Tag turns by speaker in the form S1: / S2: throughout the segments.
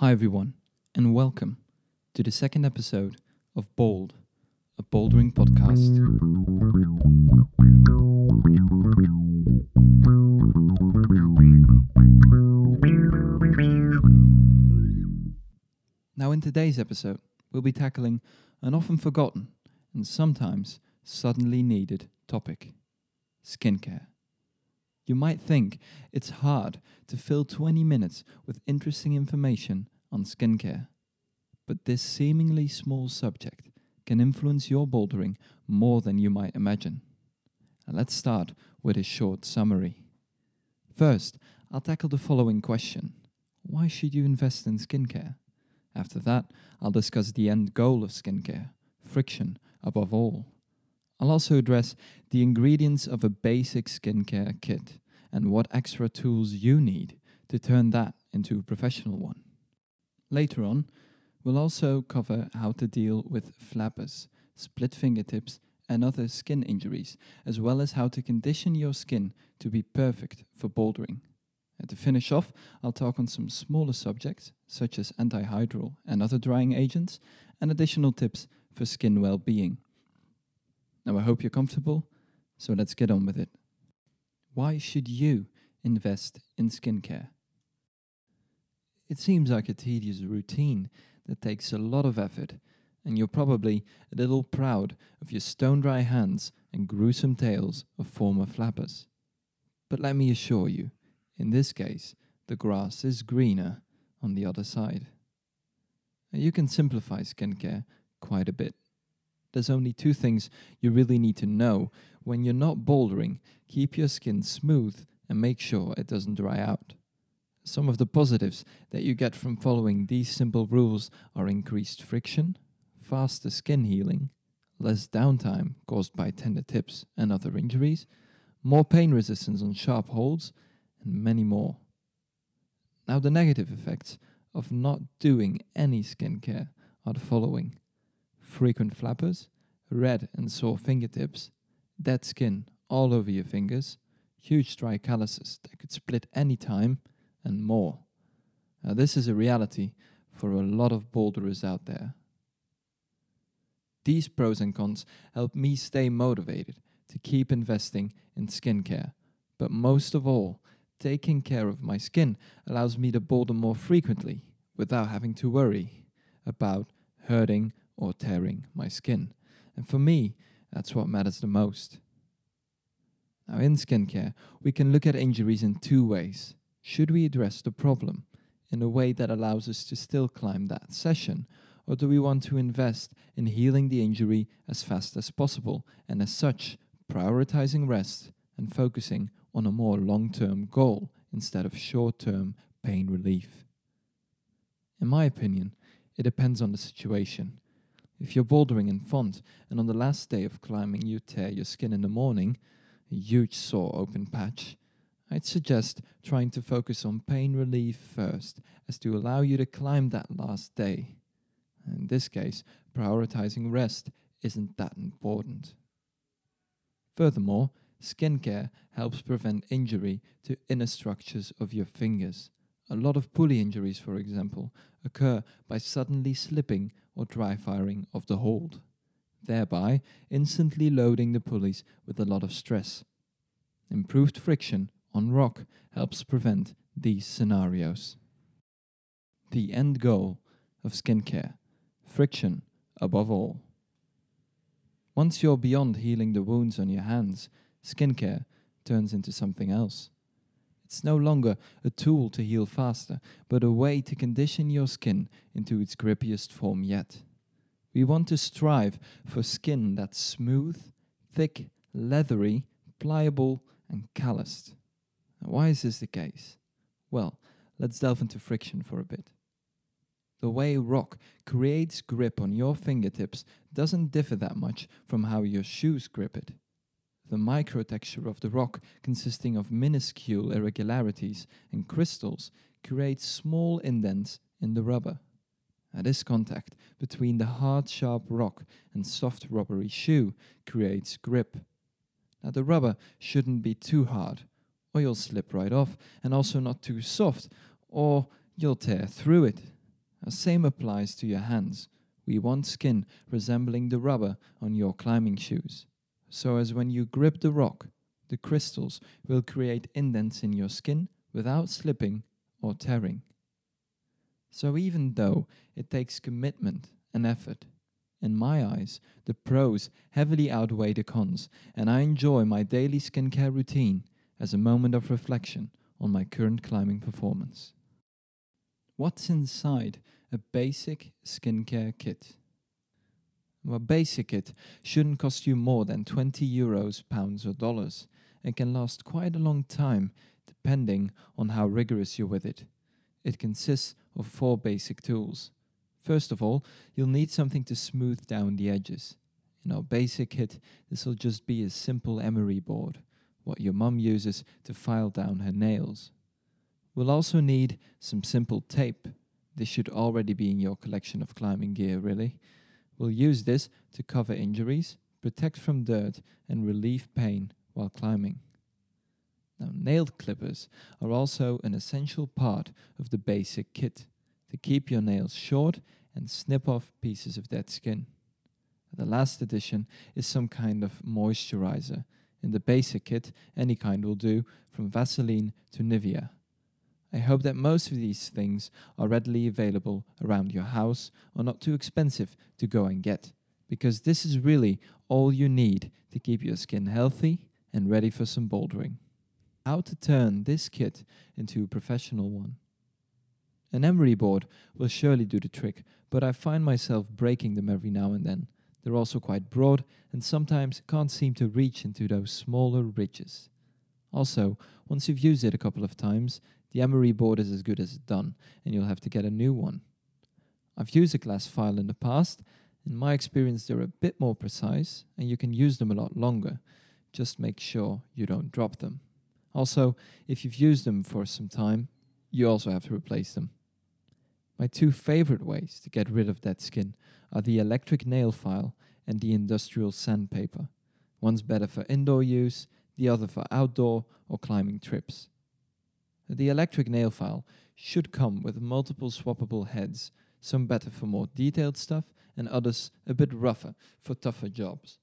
S1: Hi, everyone, and welcome to the second episode of Bold, a bouldering podcast. Now, in today's episode, we'll be tackling an often forgotten and sometimes suddenly needed topic skincare. You might think it's hard to fill 20 minutes with interesting information on skincare, but this seemingly small subject can influence your bouldering more than you might imagine. And let's start with a short summary. First, I'll tackle the following question Why should you invest in skincare? After that, I'll discuss the end goal of skincare friction above all. I'll also address the ingredients of a basic skincare kit and what extra tools you need to turn that into a professional one. Later on, we'll also cover how to deal with flappers, split fingertips, and other skin injuries, as well as how to condition your skin to be perfect for bouldering. And to finish off, I'll talk on some smaller subjects, such as antihydral and other drying agents, and additional tips for skin well being. Now, I hope you're comfortable, so let's get on with it. Why should you invest in skincare? It seems like a tedious routine that takes a lot of effort, and you're probably a little proud of your stone dry hands and gruesome tales of former flappers. But let me assure you, in this case, the grass is greener on the other side. You can simplify skincare quite a bit. There's only two things you really need to know when you're not bouldering. Keep your skin smooth and make sure it doesn't dry out. Some of the positives that you get from following these simple rules are increased friction, faster skin healing, less downtime caused by tender tips and other injuries, more pain resistance on sharp holds, and many more. Now, the negative effects of not doing any skincare are the following frequent flappers, red and sore fingertips, dead skin all over your fingers, huge dry calluses that could split any time, and more. Now, this is a reality for a lot of boulderers out there. These pros and cons help me stay motivated to keep investing in skincare, but most of all, taking care of my skin allows me to boulder more frequently without having to worry about hurting or tearing my skin. And for me, that's what matters the most. Now, in skincare, we can look at injuries in two ways. Should we address the problem in a way that allows us to still climb that session, or do we want to invest in healing the injury as fast as possible and, as such, prioritizing rest and focusing on a more long term goal instead of short term pain relief? In my opinion, it depends on the situation. If you're bouldering in font and on the last day of climbing you tear your skin in the morning, a huge sore open patch, I'd suggest trying to focus on pain relief first, as to allow you to climb that last day. In this case, prioritizing rest isn't that important. Furthermore, skincare helps prevent injury to inner structures of your fingers. A lot of pulley injuries, for example, occur by suddenly slipping or dry firing of the hold, thereby instantly loading the pulleys with a lot of stress. Improved friction on rock helps prevent these scenarios. The end goal of skincare friction above all. Once you're beyond healing the wounds on your hands, skincare turns into something else. It's no longer a tool to heal faster, but a way to condition your skin into its grippiest form yet. We want to strive for skin that's smooth, thick, leathery, pliable, and calloused. Now, why is this the case? Well, let's delve into friction for a bit. The way rock creates grip on your fingertips doesn't differ that much from how your shoes grip it the microtexture of the rock, consisting of minuscule irregularities and crystals, creates small indents in the rubber. Now, this contact between the hard, sharp rock and soft, rubbery shoe creates grip. Now, the rubber shouldn't be too hard, or you'll slip right off, and also not too soft, or you'll tear through it. The same applies to your hands. We want skin resembling the rubber on your climbing shoes, so as when you grip the rock, the crystals will create indents in your skin without slipping or tearing. So even though it takes commitment and effort, in my eyes, the pros heavily outweigh the cons, and I enjoy my daily skincare routine as a moment of reflection on my current climbing performance. What's inside a basic skincare kit? A basic kit shouldn't cost you more than 20 euros, pounds, or dollars, and can last quite a long time depending on how rigorous you're with it. It consists of four basic tools. First of all, you'll need something to smooth down the edges. In our basic kit, this will just be a simple emery board, what your mum uses to file down her nails. We'll also need some simple tape. This should already be in your collection of climbing gear, really. We'll use this to cover injuries, protect from dirt, and relieve pain while climbing. Now, nail clippers are also an essential part of the basic kit to keep your nails short and snip off pieces of dead skin. The last addition is some kind of moisturizer. In the basic kit, any kind will do, from Vaseline to Nivea. I hope that most of these things are readily available around your house or not too expensive to go and get, because this is really all you need to keep your skin healthy and ready for some bouldering. How to turn this kit into a professional one. An emery board will surely do the trick, but I find myself breaking them every now and then. They're also quite broad and sometimes can't seem to reach into those smaller ridges. Also, once you've used it a couple of times, the emery board is as good as done, and you'll have to get a new one. I've used a glass file in the past. In my experience, they're a bit more precise, and you can use them a lot longer. Just make sure you don't drop them. Also, if you've used them for some time, you also have to replace them. My two favorite ways to get rid of dead skin are the electric nail file and the industrial sandpaper. One's better for indoor use, the other for outdoor or climbing trips. The electric nail file should come with multiple swappable heads, some better for more detailed stuff and others a bit rougher for tougher jobs.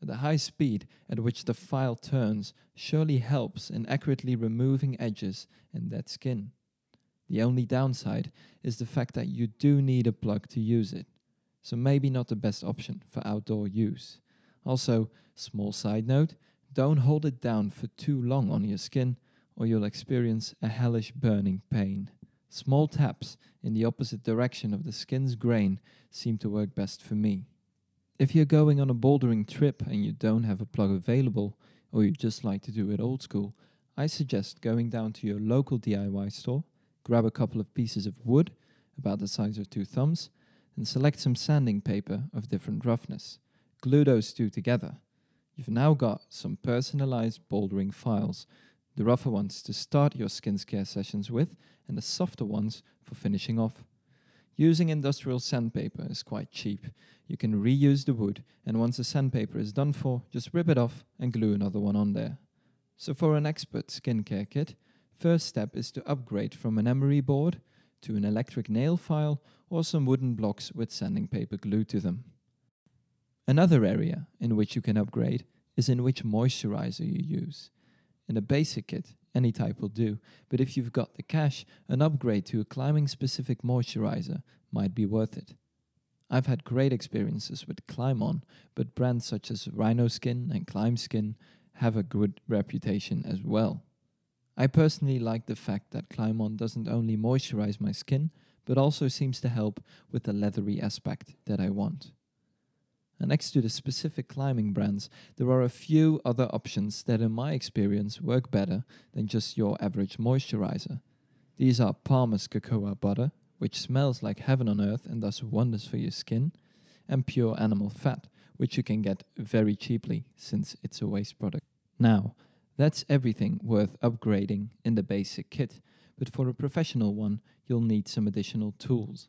S1: The high speed at which the file turns surely helps in accurately removing edges and dead skin. The only downside is the fact that you do need a plug to use it, so maybe not the best option for outdoor use. Also, small side note, don't hold it down for too long on your skin or you'll experience a hellish burning pain. Small taps in the opposite direction of the skin's grain seem to work best for me. If you're going on a bouldering trip and you don't have a plug available, or you just like to do it old school, I suggest going down to your local DIY store, grab a couple of pieces of wood, about the size of two thumbs, and select some sanding paper of different roughness. Glue those two together. You've now got some personalized bouldering files, the rougher ones to start your skin care sessions with, and the softer ones for finishing off. Using industrial sandpaper is quite cheap. You can reuse the wood, and once the sandpaper is done for, just rip it off and glue another one on there. So, for an expert skincare kit, first step is to upgrade from an emery board to an electric nail file or some wooden blocks with sanding paper glued to them. Another area in which you can upgrade is in which moisturizer you use. In a basic kit, any type will do, but if you've got the cash, an upgrade to a climbing specific moisturizer might be worth it. I've had great experiences with Climb-On, but brands such as Rhino Skin and Climb Skin have a good reputation as well. I personally like the fact that Climb-On doesn't only moisturize my skin, but also seems to help with the leathery aspect that I want. And next to the specific climbing brands, there are a few other options that, in my experience, work better than just your average moisturizer. These are Palmer's cocoa butter, which smells like heaven on earth and does wonders for your skin, and pure animal fat, which you can get very cheaply since it's a waste product. Now, that's everything worth upgrading in the basic kit, but for a professional one, you'll need some additional tools.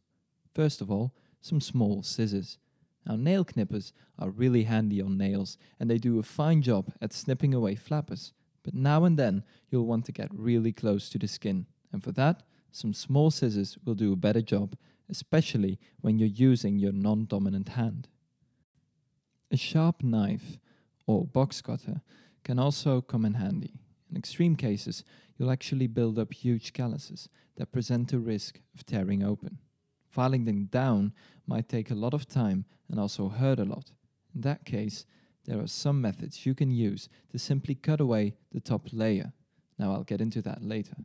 S1: First of all, some small scissors. Now, nail knippers are really handy on nails and they do a fine job at snipping away flappers, but now and then you'll want to get really close to the skin, and for that, some small scissors will do a better job especially when you're using your non dominant hand. A sharp knife or box cutter can also come in handy. In extreme cases, you'll actually build up huge calluses that present a risk of tearing open. Filing them down might take a lot of time and also hurt a lot. In that case, there are some methods you can use to simply cut away the top layer. Now, I'll get into that later.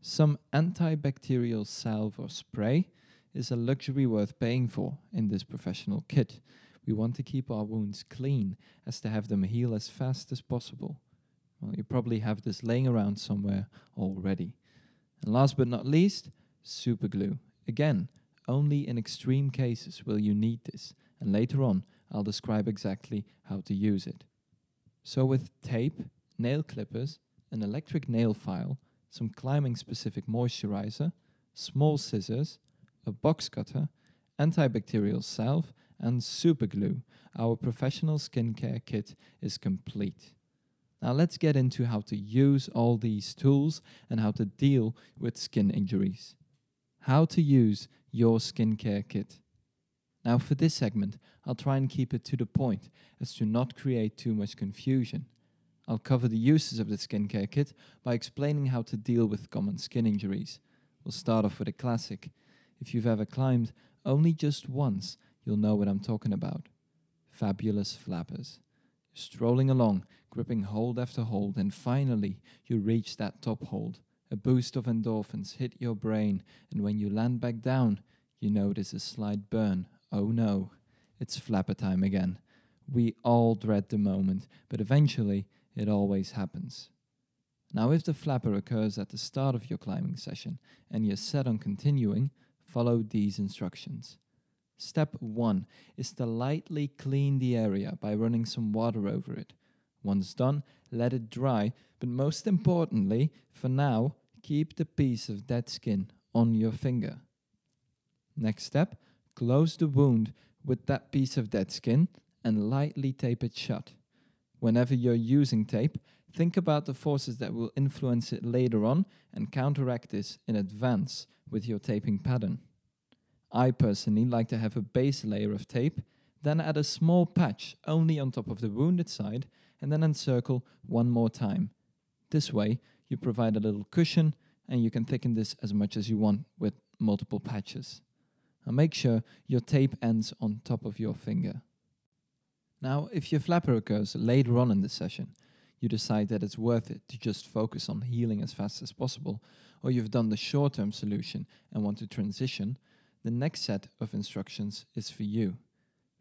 S1: Some antibacterial salve or spray is a luxury worth paying for in this professional kit. We want to keep our wounds clean as to have them heal as fast as possible. Well, you probably have this laying around somewhere already. And last but not least, super glue. Again, only in extreme cases will you need this, and later on I'll describe exactly how to use it. So, with tape, nail clippers, an electric nail file, some climbing specific moisturizer, small scissors, a box cutter, antibacterial salve, and super glue, our professional skincare kit is complete. Now let's get into how to use all these tools and how to deal with skin injuries. How to use your skincare kit. Now for this segment, I'll try and keep it to the point as to not create too much confusion. I'll cover the uses of the skincare kit by explaining how to deal with common skin injuries. We'll start off with a classic. If you've ever climbed only just once, you'll know what I'm talking about. Fabulous flappers. Strolling along, gripping hold after hold, and finally you reach that top hold. A boost of endorphins hit your brain, and when you land back down, you notice a slight burn. Oh no, it's flapper time again. We all dread the moment, but eventually it always happens. Now, if the flapper occurs at the start of your climbing session and you're set on continuing, follow these instructions. Step 1 is to lightly clean the area by running some water over it. Once done, let it dry, but most importantly, for now, keep the piece of dead skin on your finger. Next step, close the wound with that piece of dead skin and lightly tape it shut. Whenever you're using tape, think about the forces that will influence it later on and counteract this in advance with your taping pattern. I personally like to have a base layer of tape, then add a small patch only on top of the wounded side, and then encircle one more time. This way, you provide a little cushion and you can thicken this as much as you want with multiple patches. And make sure your tape ends on top of your finger. Now, if your flapper occurs later on in the session, you decide that it's worth it to just focus on healing as fast as possible, or you've done the short term solution and want to transition, the next set of instructions is for you.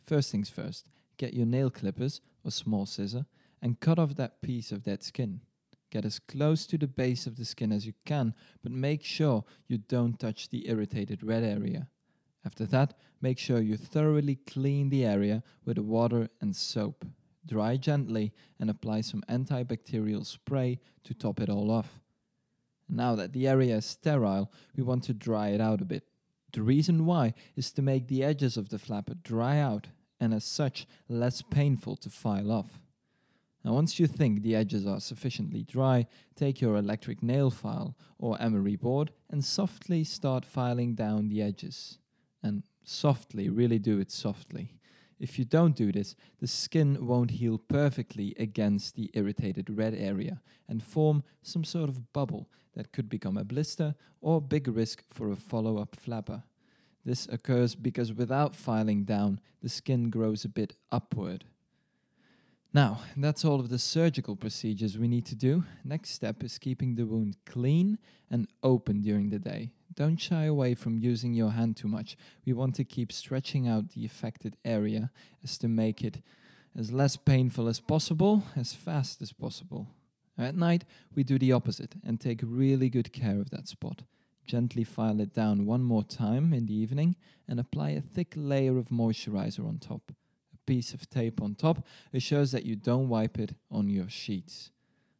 S1: First things first, get your nail clippers or small scissor and cut off that piece of dead skin. Get as close to the base of the skin as you can, but make sure you don't touch the irritated red area. After that, make sure you thoroughly clean the area with water and soap. Dry gently and apply some antibacterial spray to top it all off. Now that the area is sterile, we want to dry it out a bit. The reason why is to make the edges of the flapper dry out and as such less painful to file off. Now once you think the edges are sufficiently dry, take your electric nail file or emery board and softly start filing down the edges and softly, really do it softly. If you don't do this, the skin won't heal perfectly against the irritated red area and form some sort of bubble that could become a blister or big risk for a follow up flapper. This occurs because without filing down, the skin grows a bit upward. Now, that's all of the surgical procedures we need to do. Next step is keeping the wound clean and open during the day. Don't shy away from using your hand too much. We want to keep stretching out the affected area as to make it as less painful as possible, as fast as possible. At night, we do the opposite and take really good care of that spot. Gently file it down one more time in the evening and apply a thick layer of moisturizer on top piece of tape on top assures that you don't wipe it on your sheets.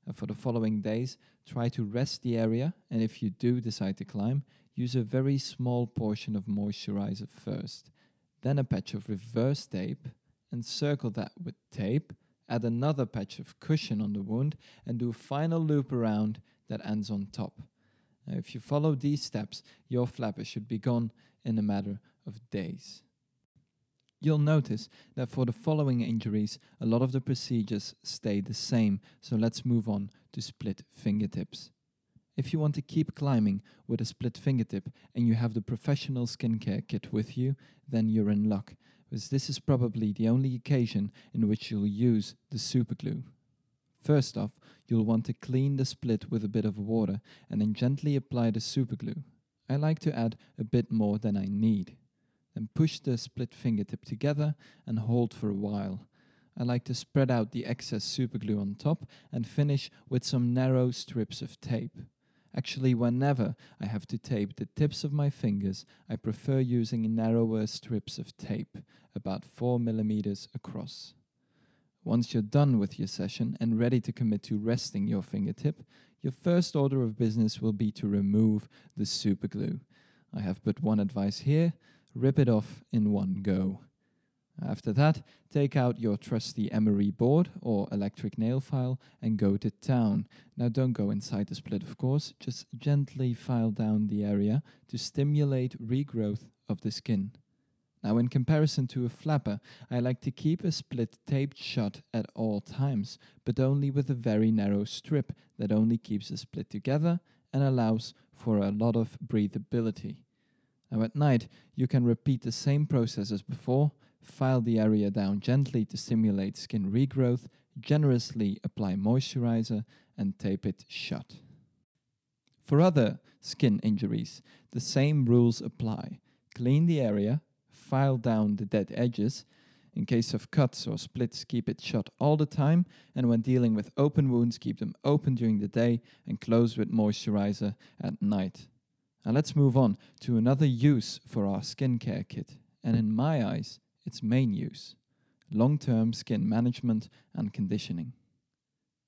S1: And for the following days, try to rest the area, and if you do decide to climb, use a very small portion of moisturizer first, then a patch of reverse tape, encircle that with tape, add another patch of cushion on the wound, and do a final loop around that ends on top. Now, if you follow these steps, your flapper should be gone in a matter of days. You'll notice that for the following injuries, a lot of the procedures stay the same, so let's move on to split fingertips. If you want to keep climbing with a split fingertip and you have the professional skincare kit with you, then you're in luck, as this is probably the only occasion in which you'll use the superglue. First off, you'll want to clean the split with a bit of water and then gently apply the superglue. I like to add a bit more than I need. Then push the split fingertip together and hold for a while. I like to spread out the excess superglue on top and finish with some narrow strips of tape. Actually, whenever I have to tape the tips of my fingers, I prefer using narrower strips of tape, about 4 millimeters across. Once you're done with your session and ready to commit to resting your fingertip, your first order of business will be to remove the superglue. I have but one advice here rip it off in one go. After that, take out your trusty emery board or electric nail file and go to town. Now, don't go inside the split, of course, just gently file down the area to stimulate regrowth of the skin. Now, in comparison to a flapper, I like to keep a split taped shut at all times, but only with a very narrow strip that only keeps the split together and allows for a lot of breathability. Now, at night, you can repeat the same process as before, file the area down gently to stimulate skin regrowth, generously apply moisturizer, and tape it shut. For other skin injuries, the same rules apply. Clean the area, file down the dead edges. In case of cuts or splits, keep it shut all the time, and when dealing with open wounds, keep them open during the day and close with moisturizer at night. Now let's move on to another use for our skincare kit, and in my eyes, its main use long term skin management and conditioning.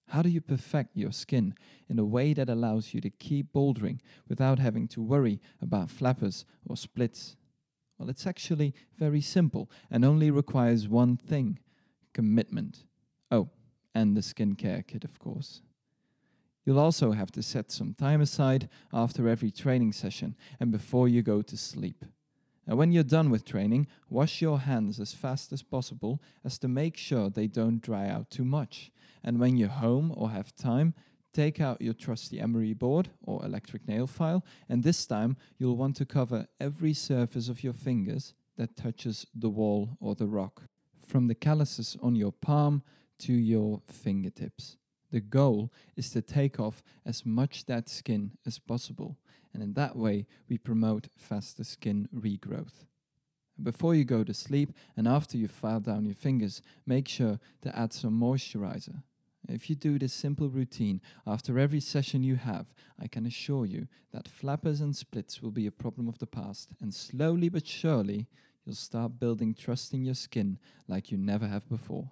S1: How do you perfect your skin in a way that allows you to keep bouldering without having to worry about flappers or splits? Well, it's actually very simple and only requires one thing commitment. Oh, and the skincare kit, of course. You'll also have to set some time aside after every training session and before you go to sleep. And when you're done with training, wash your hands as fast as possible as to make sure they don't dry out too much. And when you're home or have time, take out your trusty emery board or electric nail file, and this time you'll want to cover every surface of your fingers that touches the wall or the rock, from the calluses on your palm to your fingertips. The goal is to take off as much dead skin as possible, and in that way, we promote faster skin regrowth. Before you go to sleep and after you file down your fingers, make sure to add some moisturizer. If you do this simple routine after every session you have, I can assure you that flappers and splits will be a problem of the past, and slowly but surely, you'll start building trust in your skin like you never have before.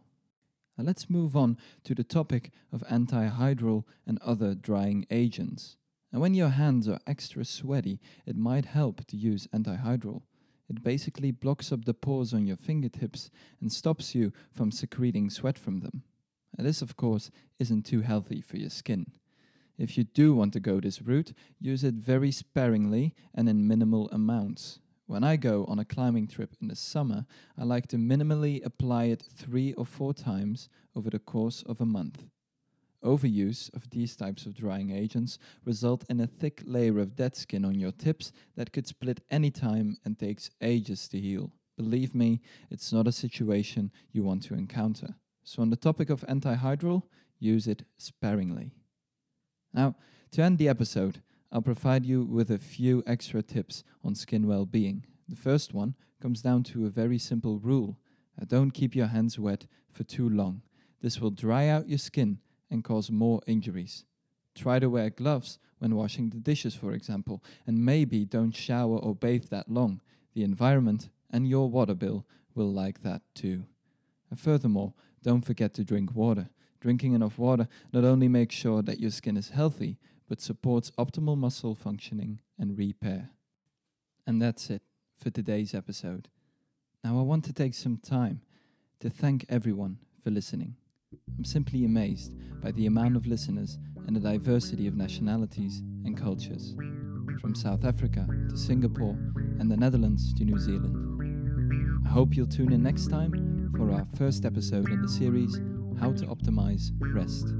S1: Now let's move on to the topic of antihydral and other drying agents. And when your hands are extra sweaty, it might help to use antihydral. It basically blocks up the pores on your fingertips and stops you from secreting sweat from them. And this, of course, isn't too healthy for your skin. If you do want to go this route, use it very sparingly and in minimal amounts. When I go on a climbing trip in the summer, I like to minimally apply it three or four times over the course of a month. Overuse of these types of drying agents result in a thick layer of dead skin on your tips that could split any time and takes ages to heal. Believe me, it's not a situation you want to encounter. So on the topic of antihydral, use it sparingly. Now, to end the episode, I'll provide you with a few extra tips on skin well being. The first one comes down to a very simple rule uh, don't keep your hands wet for too long. This will dry out your skin and cause more injuries. Try to wear gloves when washing the dishes, for example, and maybe don't shower or bathe that long. The environment and your water bill will like that too. And furthermore, don't forget to drink water. Drinking enough water not only makes sure that your skin is healthy, but supports optimal muscle functioning and repair. And that's it for today's episode. Now, I want to take some time to thank everyone for listening. I'm simply amazed by the amount of listeners and the diversity of nationalities and cultures. from South Africa to Singapore and the Netherlands to New Zealand. I hope you'll tune in next time for our first episode in the series How to Optimize Rest.